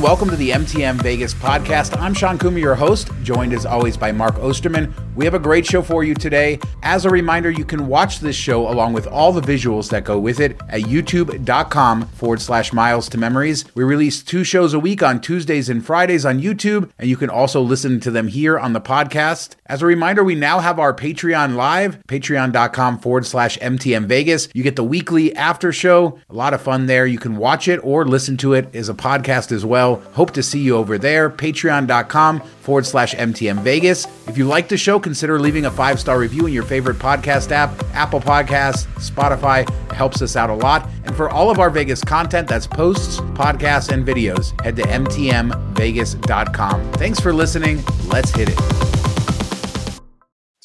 welcome to the MTM Vegas podcast. I'm Sean Coomer, your host, joined as always by Mark Osterman. We have a great show for you today. As a reminder, you can watch this show along with all the visuals that go with it at youtube.com forward slash miles to memories. We release two shows a week on Tuesdays and Fridays on YouTube, and you can also listen to them here on the podcast. As a reminder, we now have our Patreon live, patreon.com forward slash MTM Vegas. You get the weekly after show, a lot of fun there. You can watch it or listen to it as a podcast as well. Hope to see you over there, patreon.com forward slash MTM Vegas. If you like the show, consider leaving a five star review in your favorite podcast app, Apple Podcasts, Spotify. It helps us out a lot. And for all of our Vegas content, that's posts, podcasts, and videos, head to MTMVegas.com. Thanks for listening. Let's hit it.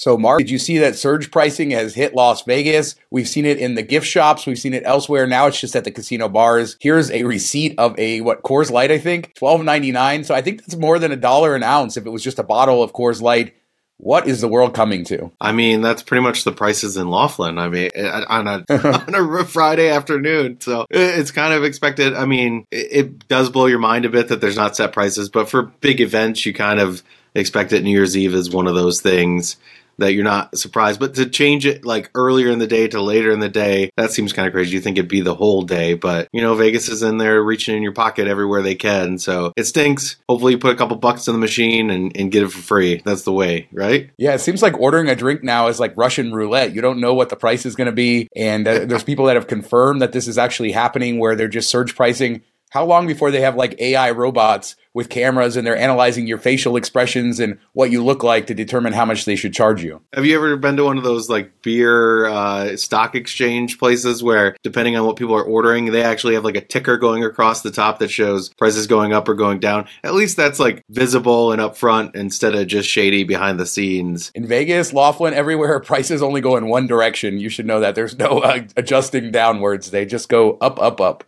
So, Mark, did you see that surge pricing has hit Las Vegas? We've seen it in the gift shops. We've seen it elsewhere. Now it's just at the casino bars. Here's a receipt of a what Coors Light, I think, twelve ninety nine. So I think that's more than a dollar an ounce if it was just a bottle of Coors Light. What is the world coming to? I mean, that's pretty much the prices in Laughlin. I mean, eh, eh, on a on a Friday afternoon, so it's kind of expected. I mean, it, it does blow your mind a bit that there's not set prices, but for big events, you kind of expect it. New Year's Eve is one of those things that you're not surprised. But to change it like earlier in the day to later in the day, that seems kind of crazy. You think it'd be the whole day, but you know, Vegas is in there reaching in your pocket everywhere they can. So it stinks. Hopefully, you put a couple bucks in the machine and, and get it for free. That's the way, right? Yeah, it seems like ordering a drink now is like Russian roulette. You don't know what the price is going to be. And uh, there's people that have confirmed that this is actually happening where they're just surge pricing how long before they have like AI robots with cameras and they're analyzing your facial expressions and what you look like to determine how much they should charge you? Have you ever been to one of those like beer uh, stock exchange places where, depending on what people are ordering, they actually have like a ticker going across the top that shows prices going up or going down? At least that's like visible and upfront instead of just shady behind the scenes. In Vegas, Laughlin, everywhere, prices only go in one direction. You should know that there's no uh, adjusting downwards, they just go up, up, up.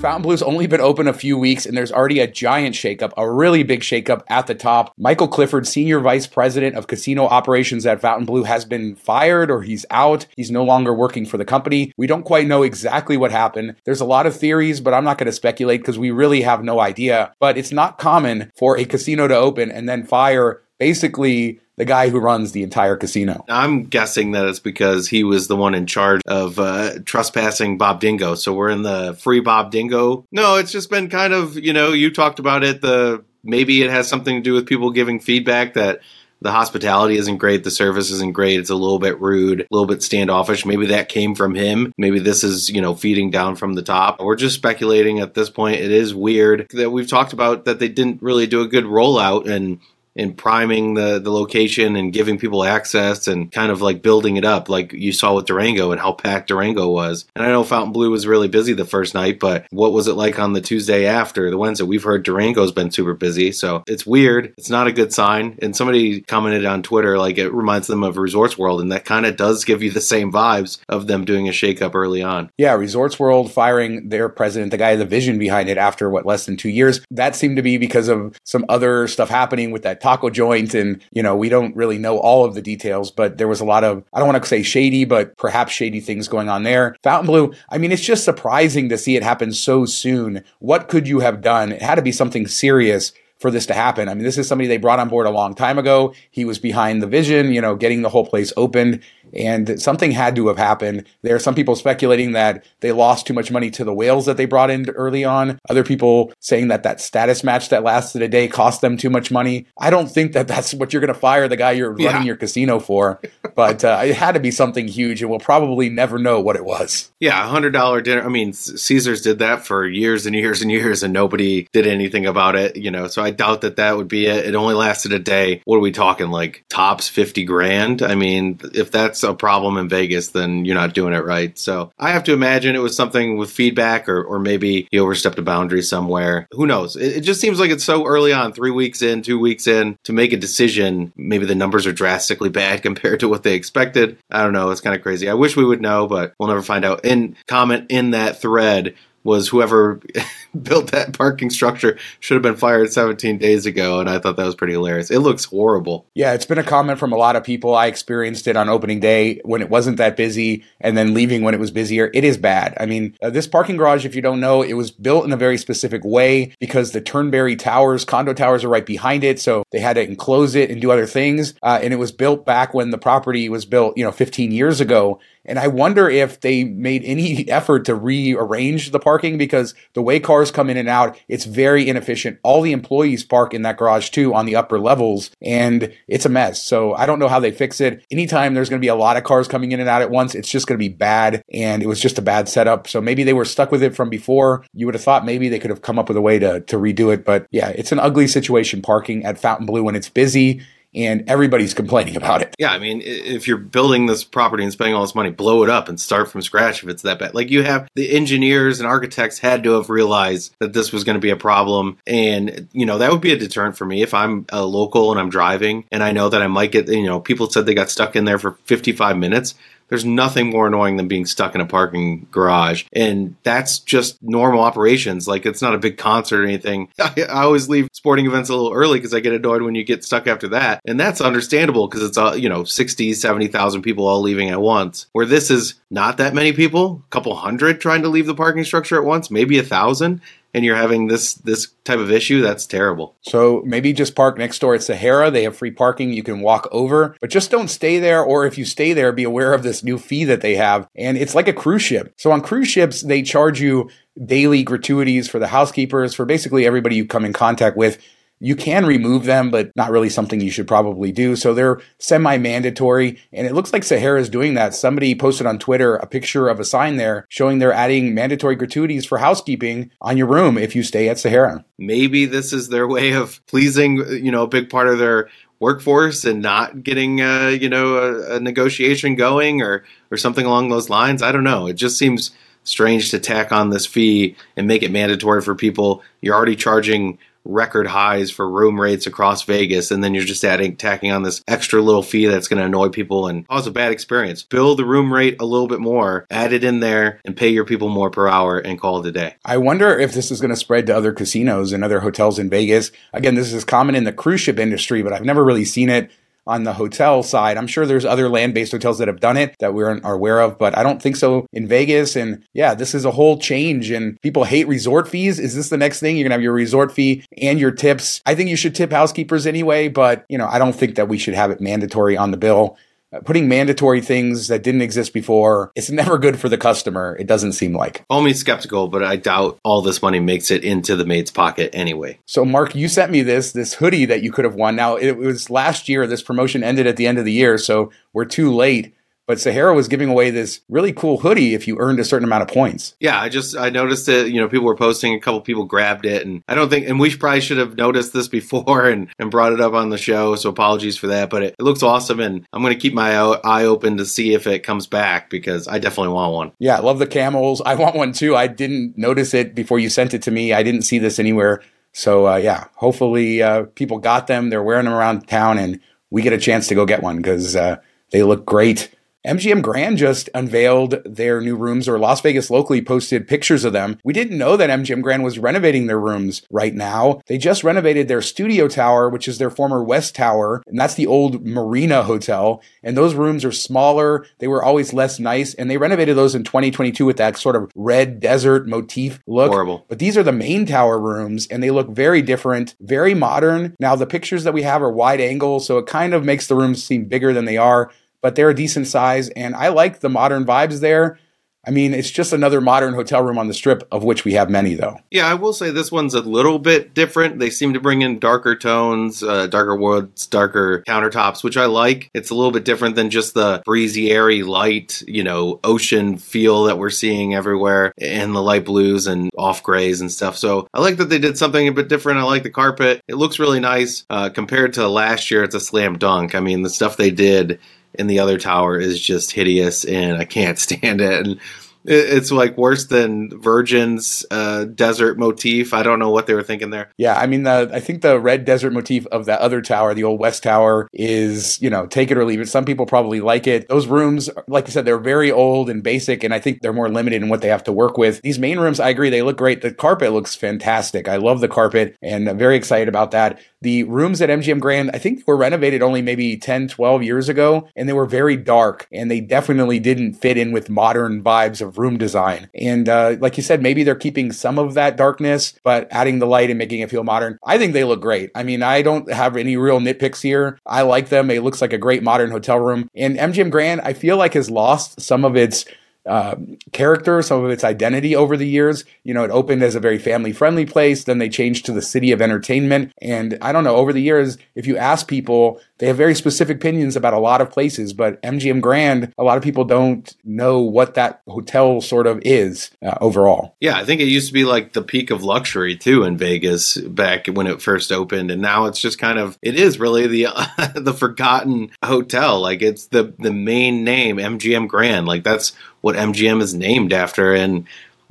Mark Blue's only been open a few weeks, and there's already a giant shakeup, a really big shakeup at the top. Michael Clifford, Senior Vice President of Casino Operations at Fontainebleau, has been fired or he's out. He's no longer working for the company. We don't quite know exactly what happened. There's a lot of theories, but I'm not going to speculate because we really have no idea. But it's not common for a casino to open and then fire basically the guy who runs the entire casino. I'm guessing that it's because he was the one in charge of uh, trespassing Bob Dingo. So we're in the free Bob Dingo. No, it's just been kind of, you know, you talked about it. The maybe it has something to do with people giving feedback that the hospitality isn't great, the service isn't great, it's a little bit rude, a little bit standoffish. Maybe that came from him. Maybe this is, you know, feeding down from the top. We're just speculating at this point. It is weird that we've talked about that they didn't really do a good rollout and and priming the, the location and giving people access and kind of like building it up like you saw with Durango and how packed Durango was. And I know Fontainebleau was really busy the first night, but what was it like on the Tuesday after, the Wednesday? We've heard Durango's been super busy. So it's weird. It's not a good sign. And somebody commented on Twitter like it reminds them of Resorts World. And that kind of does give you the same vibes of them doing a shakeup early on. Yeah, Resorts World firing their president, the guy, the vision behind it after what, less than two years. That seemed to be because of some other stuff happening with that taco joint. And, you know, we don't really know all of the details, but there was a lot of, I don't want to say shady, but perhaps shady things going on there. Fontainebleau, I mean, it's just surprising to see it happen so soon. What could you have done? It had to be something serious for this to happen. I mean, this is somebody they brought on board a long time ago. He was behind the vision, you know, getting the whole place opened and something had to have happened. There are some people speculating that they lost too much money to the whales that they brought in early on. Other people saying that that status match that lasted a day cost them too much money. I don't think that that's what you're going to fire the guy you're running your casino for, but uh, it had to be something huge, and we'll probably never know what it was. Yeah, a hundred dollar dinner. I mean, Caesars did that for years and years and years, and nobody did anything about it. You know, so I doubt that that would be it. It only lasted a day. What are we talking? Like tops fifty grand? I mean, if that's that's a problem in Vegas, then you're not doing it right. So I have to imagine it was something with feedback or, or maybe he overstepped a boundary somewhere. Who knows? It, it just seems like it's so early on, three weeks in, two weeks in, to make a decision. Maybe the numbers are drastically bad compared to what they expected. I don't know. It's kind of crazy. I wish we would know, but we'll never find out. In comment in that thread, was whoever built that parking structure should have been fired 17 days ago. And I thought that was pretty hilarious. It looks horrible. Yeah, it's been a comment from a lot of people. I experienced it on opening day when it wasn't that busy and then leaving when it was busier. It is bad. I mean, uh, this parking garage, if you don't know, it was built in a very specific way because the Turnberry Towers, condo towers are right behind it. So they had to enclose it and do other things. Uh, and it was built back when the property was built, you know, 15 years ago. And I wonder if they made any effort to rearrange the parking because the way cars come in and out, it's very inefficient. All the employees park in that garage too on the upper levels, and it's a mess. So I don't know how they fix it. Anytime there's going to be a lot of cars coming in and out at once, it's just going to be bad. And it was just a bad setup. So maybe they were stuck with it from before. You would have thought maybe they could have come up with a way to, to redo it. But yeah, it's an ugly situation parking at Fontainebleau when it's busy and everybody's complaining about it. Yeah, I mean, if you're building this property and spending all this money, blow it up and start from scratch if it's that bad. Like you have the engineers and architects had to have realized that this was going to be a problem, and you know that would be a deterrent for me if I'm a local and I'm driving and I know that I might get. You know, people said they got stuck in there for 55 minutes. There's nothing more annoying than being stuck in a parking garage. And that's just normal operations. Like it's not a big concert or anything. I, I always leave sporting events a little early because I get annoyed when you get stuck after that. And that's understandable because it's, all you know, 60, 70,000 people all leaving at once. Where this is not that many people, a couple hundred trying to leave the parking structure at once, maybe a thousand and you're having this this type of issue, that's terrible. So maybe just park next door at Sahara. They have free parking. You can walk over, but just don't stay there. Or if you stay there, be aware of this new fee that they have. And it's like a cruise ship. So on cruise ships, they charge you daily gratuities for the housekeepers, for basically everybody you come in contact with. You can remove them, but not really something you should probably do. So they're semi mandatory. And it looks like Sahara is doing that. Somebody posted on Twitter a picture of a sign there showing they're adding mandatory gratuities for housekeeping on your room if you stay at Sahara. Maybe this is their way of pleasing, you know, a big part of their workforce and not getting uh, you know a, a negotiation going or or something along those lines. I don't know. It just seems strange to tack on this fee and make it mandatory for people. You're already charging record highs for room rates across Vegas, and then you're just adding tacking on this extra little fee that's going to annoy people and cause a bad experience. Build the room rate a little bit more, add it in there, and pay your people more per hour, and call it a day. I wonder if this is going to spread to other casinos and other hotels in Vegas. Again, this is common in the cruise ship industry, but I've never really seen it on the hotel side. I'm sure there's other land based hotels that have done it that we are aware of, but I don't think so in Vegas. And yeah, this is a whole change and people hate resort fees. Is this the next thing? You're going to have your resort fee and your tips. I think you should tip housekeepers anyway, but you know, I don't think that we should have it mandatory on the bill. Uh, putting mandatory things that didn't exist before, it's never good for the customer. It doesn't seem like. Call me skeptical, but I doubt all this money makes it into the maid's pocket anyway. So, Mark, you sent me this this hoodie that you could have won. Now, it was last year. This promotion ended at the end of the year, so we're too late but Sahara was giving away this really cool hoodie if you earned a certain amount of points. Yeah, I just I noticed that you know people were posting, a couple people grabbed it, and I don't think, and we probably should have noticed this before and and brought it up on the show. So apologies for that, but it, it looks awesome, and I'm going to keep my eye open to see if it comes back because I definitely want one. Yeah, I love the camels. I want one too. I didn't notice it before you sent it to me. I didn't see this anywhere. So uh, yeah, hopefully uh, people got them. They're wearing them around town, and we get a chance to go get one because uh, they look great. MGM Grand just unveiled their new rooms, or Las Vegas locally posted pictures of them. We didn't know that MGM Grand was renovating their rooms right now. They just renovated their studio tower, which is their former West Tower, and that's the old Marina Hotel. And those rooms are smaller. They were always less nice, and they renovated those in 2022 with that sort of red desert motif look. Horrible. But these are the main tower rooms, and they look very different, very modern. Now, the pictures that we have are wide angle, so it kind of makes the rooms seem bigger than they are but they're a decent size. And I like the modern vibes there. I mean, it's just another modern hotel room on the strip, of which we have many, though. Yeah, I will say this one's a little bit different. They seem to bring in darker tones, uh, darker woods, darker countertops, which I like. It's a little bit different than just the breezy, airy, light, you know, ocean feel that we're seeing everywhere in the light blues and off grays and stuff. So I like that they did something a bit different. I like the carpet. It looks really nice. Uh, compared to last year, it's a slam dunk. I mean, the stuff they did in the other tower is just hideous and I can't stand it. And it's like worse than Virgin's uh, desert motif. I don't know what they were thinking there. Yeah, I mean, the, I think the red desert motif of that other tower, the old West Tower, is you know take it or leave it. Some people probably like it. Those rooms, like you said, they're very old and basic, and I think they're more limited in what they have to work with. These main rooms, I agree, they look great. The carpet looks fantastic. I love the carpet, and I'm very excited about that. The rooms at MGM Grand, I think they were renovated only maybe 10, 12 years ago, and they were very dark, and they definitely didn't fit in with modern vibes of room design. And uh, like you said, maybe they're keeping some of that darkness, but adding the light and making it feel modern. I think they look great. I mean, I don't have any real nitpicks here. I like them. It looks like a great modern hotel room. And MGM Grand, I feel like has lost some of its uh, character, some of its identity over the years. You know, it opened as a very family friendly place, then they changed to the city of entertainment. And I don't know, over the years, if you ask people, they have very specific opinions about a lot of places, but MGM Grand, a lot of people don't know what that hotel sort of is uh, overall. Yeah, I think it used to be like the peak of luxury too in Vegas back when it first opened, and now it's just kind of it is really the uh, the forgotten hotel. Like it's the the main name MGM Grand. Like that's what MGM is named after, and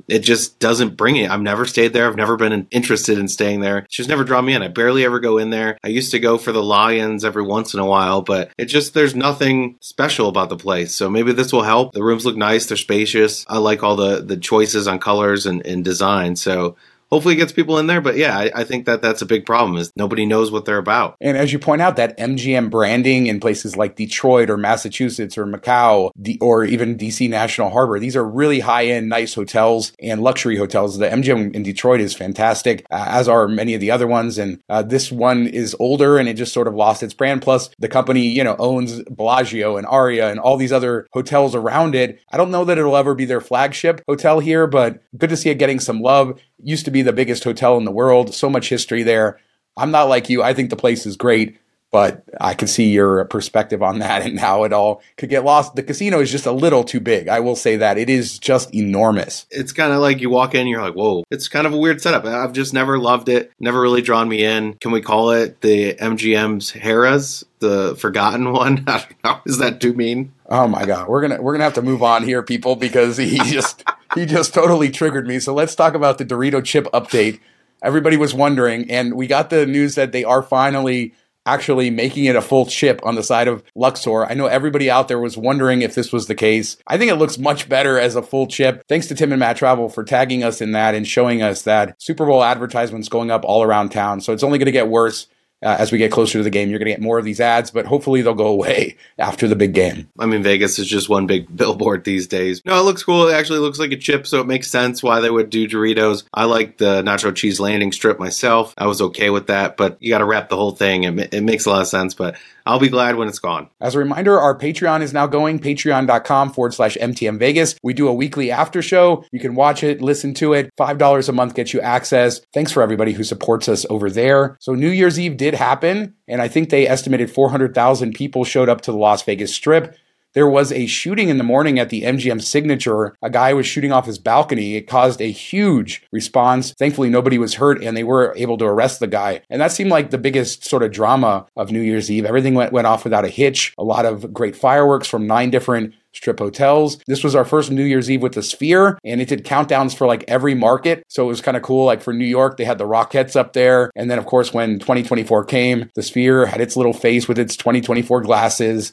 it just doesn't bring it. I've never stayed there. I've never been interested in staying there. It's just never drawn me in. I barely ever go in there. I used to go for the lions every once in a while, but it just, there's nothing special about the place. So maybe this will help. The rooms look nice. They're spacious. I like all the, the choices on colors and, and design. So hopefully it gets people in there. But yeah, I, I, think that that's a big problem is nobody knows what they're about. And as you point out, that MGM branding in places like Detroit or Massachusetts or Macau or even DC National Harbor, these are really high end, nice hotels and luxury hotels. The MGM in Detroit is fantastic, uh, as are many of the other ones. And uh, this one is older and it just sort of lost its brand. Plus, the company, you know, owns Bellagio and Aria and all these other hotels around it. I don't know that it'll ever be their flagship hotel here, but good to see it getting some love used to be the biggest hotel in the world. So much history there. I'm not like you. I think the place is great, but I can see your perspective on that and how it all could get lost. The casino is just a little too big. I will say that it is just enormous. It's kind of like you walk in, you're like, whoa, it's kind of a weird setup. I've just never loved it, never really drawn me in. Can we call it the MGM's Harrah's, the forgotten one? I don't know. Is that too mean? Oh my god, we're gonna we're gonna have to move on here, people, because he just he just totally triggered me. So let's talk about the Dorito chip update. Everybody was wondering, and we got the news that they are finally actually making it a full chip on the side of Luxor. I know everybody out there was wondering if this was the case. I think it looks much better as a full chip. Thanks to Tim and Matt Travel for tagging us in that and showing us that Super Bowl advertisements going up all around town. So it's only going to get worse uh, as we get closer to the game. You're going to get more of these ads, but hopefully they'll go away after the big game. I mean, Vegas is just one big billboard these days. No, it looks cool. It actually looks like a chip, so it makes sense why they would do Doritos. I like the nacho cheese landing strip myself. I was okay with that, but you got to wrap the whole thing. It, it makes a lot of sense, but I'll be glad when it's gone. As a reminder, our Patreon is now going, patreon.com forward slash MTM Vegas. We do a weekly after show. You can watch it, listen to it. $5 a month gets you access. Thanks for everybody who supports us over there. So New Year's Eve did happen, and I think they estimated 400,000 people showed up to the Las Vegas Strip. There was a shooting in the morning at the MGM Signature. A guy was shooting off his balcony. It caused a huge response. Thankfully, nobody was hurt and they were able to arrest the guy. And that seemed like the biggest sort of drama of New Year's Eve. Everything went, went off without a hitch. A lot of great fireworks from nine different strip hotels. This was our first New Year's Eve with the Sphere, and it did countdowns for like every market. So it was kind of cool. Like for New York, they had the Rockettes up there. And then, of course, when 2024 came, the Sphere had its little face with its 2024 glasses.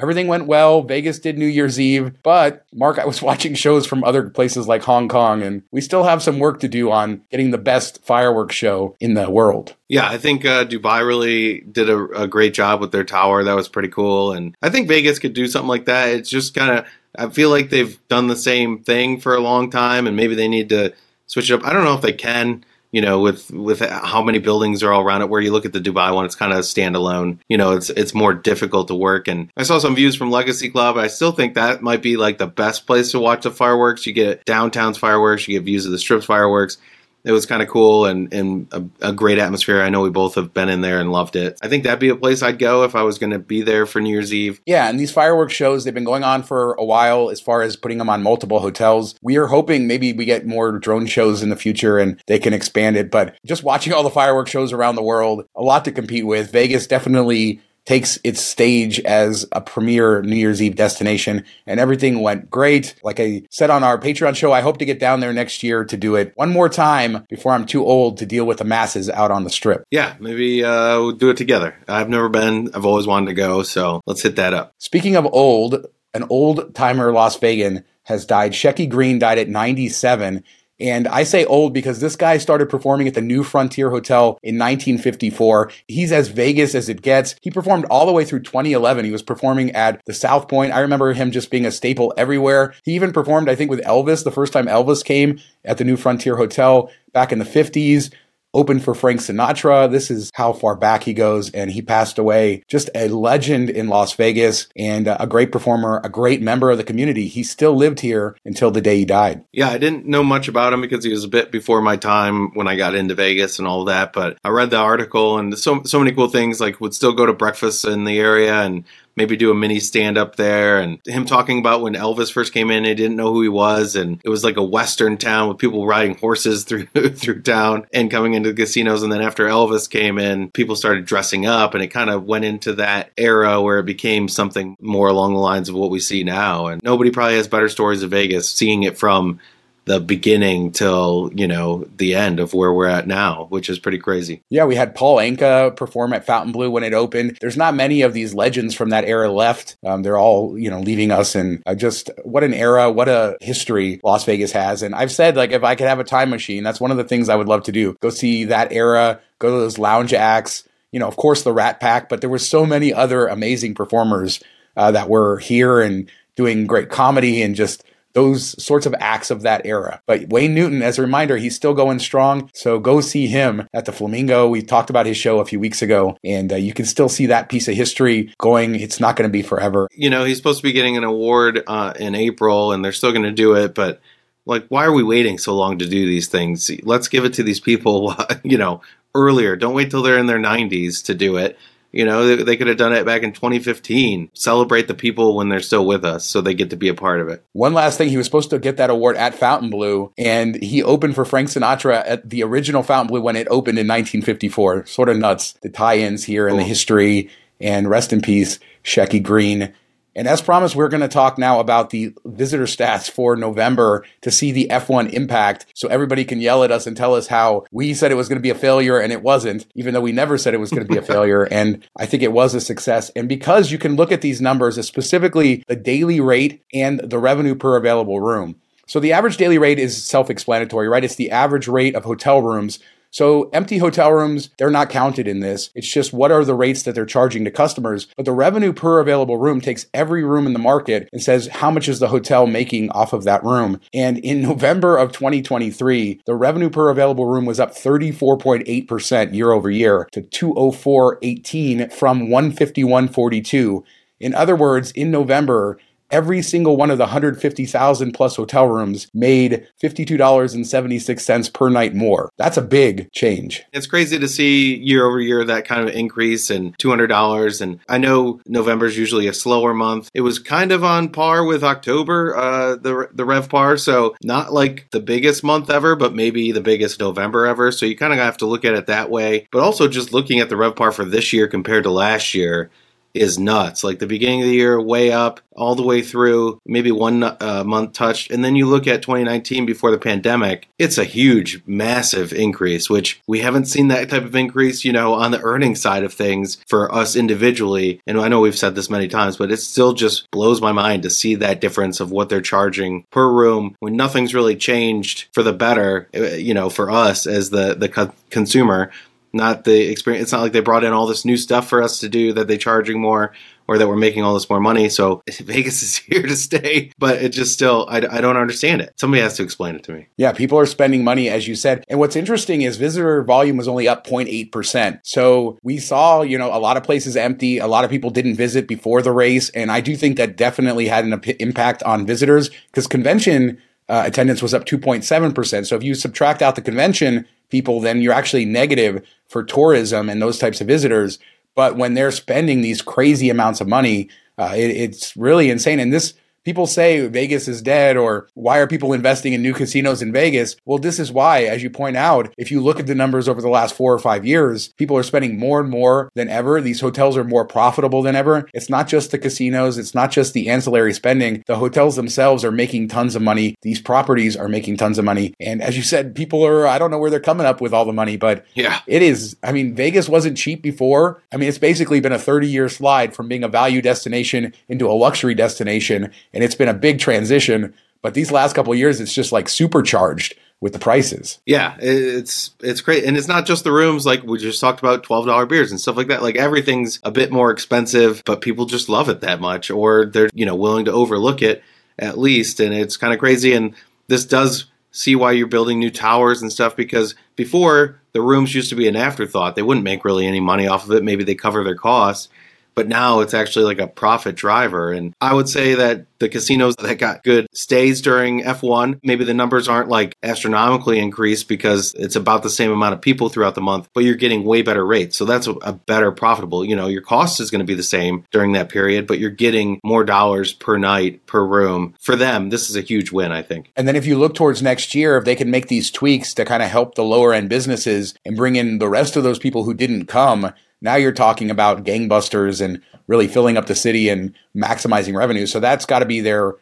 Everything went well. Vegas did New Year's Eve. But, Mark, I was watching shows from other places like Hong Kong, and we still have some work to do on getting the best fireworks show in the world. Yeah, I think uh, Dubai really did a, a great job with their tower. That was pretty cool. And I think Vegas could do something like that. It's just kind of, I feel like they've done the same thing for a long time, and maybe they need to switch it up. I don't know if they can you know, with with how many buildings are all around it. Where you look at the Dubai one, it's kind of standalone. You know, it's it's more difficult to work. And I saw some views from Legacy Club. I still think that might be like the best place to watch the fireworks. You get downtown's fireworks, you get views of the Strip's fireworks it was kind of cool and, and a, a, great atmosphere. I know we both have been in there and loved it. I think that'd be a place I'd go if I was going to be there for New Year's Eve. Yeah, and these fireworks shows, they've been going on for a while as far as putting them on multiple hotels. We are hoping maybe we get more drone shows in the future and they can expand it. But just watching all the fireworks shows around the world, a lot to compete with. Vegas definitely takes its stage as a premier New Year's Eve destination, and everything went great. Like I said on our Patreon show, I hope to get down there next year to do it one more time before I'm too old to deal with the masses out on the strip. Yeah, maybe uh, we'll do it together. I've never been, I've always wanted to go, so let's hit that up. Speaking of old, an old timer Las Vegan has died. Shecky Greene died at 97 and I say old because this guy started performing at the New Frontier Hotel in 1954. He's as Vegas as it gets. He performed all the way through 2011. He was performing at the South Point. I remember him just being a staple everywhere. He even performed, I think, with Elvis the first time Elvis came at the New Frontier Hotel back in the 50s opened for Frank Sinatra. This is how far back he goes. And he passed away, just a legend in Las Vegas and uh, a great performer, a great member of the community. He still lived here until the day he died. Yeah, I didn't know much about him because he was a bit before my time when I got into Vegas and all that. But I read the article and so so many cool things. Like would still go to breakfast in the area and maybe do a mini stand up there. And him talking about when Elvis first came in, he didn't know who he was, and it was like a western town with people riding horses through through town and coming into the casinos. And then after Elvis came in, people started dressing up, and it kind of went into that era where it became something more along the lines of what we see now. And nobody probably has better stories of Vegas, seeing it from the beginning till you know the end of where we're at now, which is pretty crazy. Yeah, we had Paul Anka perform at Fontainebleau when it opened. There's not many of these legends from that era left. Um, they're all you know leaving us, and uh, just what an era, what a history Las Vegas has. And I've said like if I could have a time machine, that's one of the things I would love to do. Go see that era, go to those lounge acts. You know, of course, the Rat Pack, but there were so many other amazing performers uh, that were here and doing great comedy and just those sorts of acts of that era. But Wayne Newton, as a reminder, he's still going strong. So go see him at the Flamingo. We talked about his show a few weeks ago, and uh, you can still see that piece of history going. It's not going to be forever. You know, he's supposed to be getting an award uh, in April, and they're still going to do it, but like why are we waiting so long to do these things let's give it to these people you know earlier don't wait till they're in their 90s to do it you know, they, they, could have done it back in 2015. Celebrate the people when they're still with us so they get to be a part of it. One last thing, he was supposed to get that award at Fontainebleau, and he opened for Frank Sinatra at the original Fontainebleau when it opened in 1954. Sort of nuts, the tie ins here and the history. And rest in peace, Shecky Greene. And as promised, we're going to talk now about the visitor stats for November to see the F1 impact so everybody can yell at us and tell us how we said it was going to be a failure and it wasn't, even though we never said it was going to be a failure. And I think it was a success. And because you can look at these numbers, specifically the daily rate and the revenue per available room. So the average daily rate is self explanatory, right? It's the average rate of hotel rooms so empty hotel rooms, they're not counted in this. It's just what are the rates that they're charging to customers. But the revenue per available room takes every room in the market and says how much is the hotel making off of that room. And in November of 2023, the revenue per available room was up 34.8% year over year to 204.18 from 151.42. In other words, in November, every single one of the 150,000 plus hotel rooms made $52.76 per night more. That's a big change. It's crazy to see year over year that kind of increase and $200. And I know November is usually a slower month. It was kind of on par with October, uh, the, the RevPAR. So not like the biggest month ever, but maybe the biggest November ever. So you kind of have to look at it that way. But also just looking at the RevPAR for this year compared to last year is nuts. Like the beginning of the year, way up, all the way through, maybe one uh, month touched. And then you look at 2019 before the pandemic, it's a huge, massive increase, which we haven't seen that type of increase, you know, on the earning side of things for us individually. And I know we've said this many times, but it still just blows my mind to see that difference of what they're charging per room when nothing's really changed for the better, uh, you know, for us as the, the co- consumer not the experience. It's not like they brought in all this new stuff for us to do that they charging more or that we're making all this more money. So Vegas is here to stay, but it just still, I, I don't understand it. Somebody has to explain it to me. Yeah, people are spending money, as you said. And what's interesting is visitor volume was only up 0.8%. So we saw, you know, a lot of places empty. A lot of people didn't visit before the race. And I do think that definitely had an impact on visitors because convention uh, attendance was up 2.7%. So if you subtract out the convention people, then you're actually negative for tourism and those types of visitors. But when they're spending these crazy amounts of money, uh, it, it's really insane. And this people say Vegas is dead or why are people investing in new casinos in Vegas? Well, this is why, as you point out, if you look at the numbers over the last four or five years, people are spending more and more than ever. These hotels are more profitable than ever. It's not just the casinos, it's not just the ancillary spending. The hotels themselves are making tons of money. These properties are making tons of money. And as you said, people are, I don't know where they're coming up with all the money, but yeah, it is. I mean, Vegas wasn't cheap before. I mean, it's basically been a 30 year slide from being a value destination into a luxury destination. And it's been a big transition. But these last couple years, it's just like supercharged with the prices. Yeah, it's it's great, and it's not just the rooms. Like we just talked about, twelve dollar beers and stuff like that. Like everything's a bit more expensive, but people just love it that much, or they're you know willing to overlook it at least. And it's kind of crazy. And this does see why you're building new towers and stuff because before the rooms used to be an afterthought. They wouldn't make really any money off of it. Maybe they cover their costs but now it's actually like a profit driver. And I would say that the casinos that got good stays during F1, maybe the numbers aren't like astronomically increased because it's about the same amount of people throughout the month, but you're getting way better rates. So that's a better profitable. You know, your cost is going to be the same during that period, but you're getting more dollars per night per room. For them, this is a huge win, I think. And then if you look towards next year, if they can make these tweaks to kind of help the lower end businesses and bring in the rest of those people who didn't come, now you're talking about gangbusters and really filling up the city and maximizing revenue. So that's got to be their,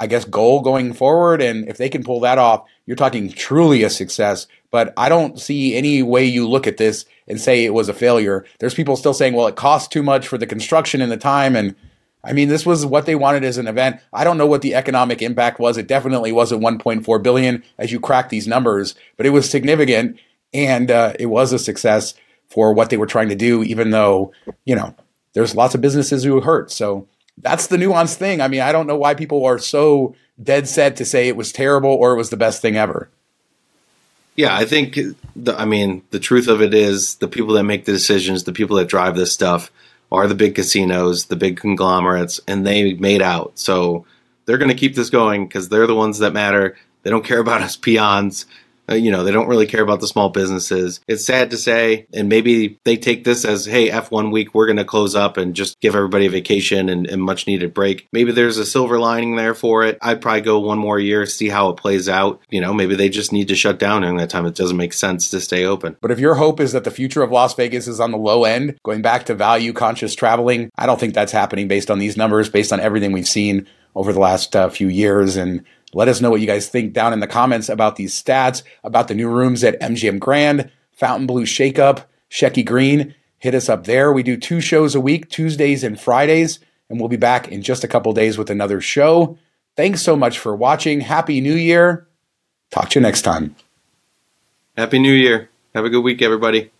I guess, goal going forward. And if they can pull that off, you're talking truly a success. But I don't see any way you look at this and say it was a failure. There's people still saying, well, it cost too much for the construction and the time. And I mean, this was what they wanted as an event. I don't know what the economic impact was. It definitely wasn't 1.4 billion as you crack these numbers, but it was significant and uh, it was a success for what they were trying to do, even though, you know, there's lots of businesses who hurt. So that's the nuanced thing. I mean, I don't know why people are so dead set to say it was terrible or it was the best thing ever. Yeah, I think, the, I mean, the truth of it is the people that make the decisions, the people that drive this stuff are the big casinos, the big conglomerates, and they made out. So they're going to keep this going because they're the ones that matter. They don't care about us peons. Uh, you know, they don't really care about the small businesses. It's sad to say, and maybe they take this as, hey, F1 week, we're going to close up and just give everybody a vacation and, and much needed break. Maybe there's a silver lining there for it. I'd probably go one more year, see how it plays out. You know, maybe they just need to shut down during that time. It doesn't make sense to stay open. But if your hope is that the future of Las Vegas is on the low end, going back to value conscious traveling, I don't think that's happening based on these numbers, based on everything we've seen over the last uh, few years. And let us know what you guys think down in the comments about these stats, about the new rooms at MGM Grand, Fontainebleau Shakeup, Shecky Greene. Hit us up there. We do two shows a week, Tuesdays and Fridays, and we'll be back in just a couple days with another show. Thanks so much for watching. Happy New Year. Talk to you next time. Happy New Year. Have a good week, everybody.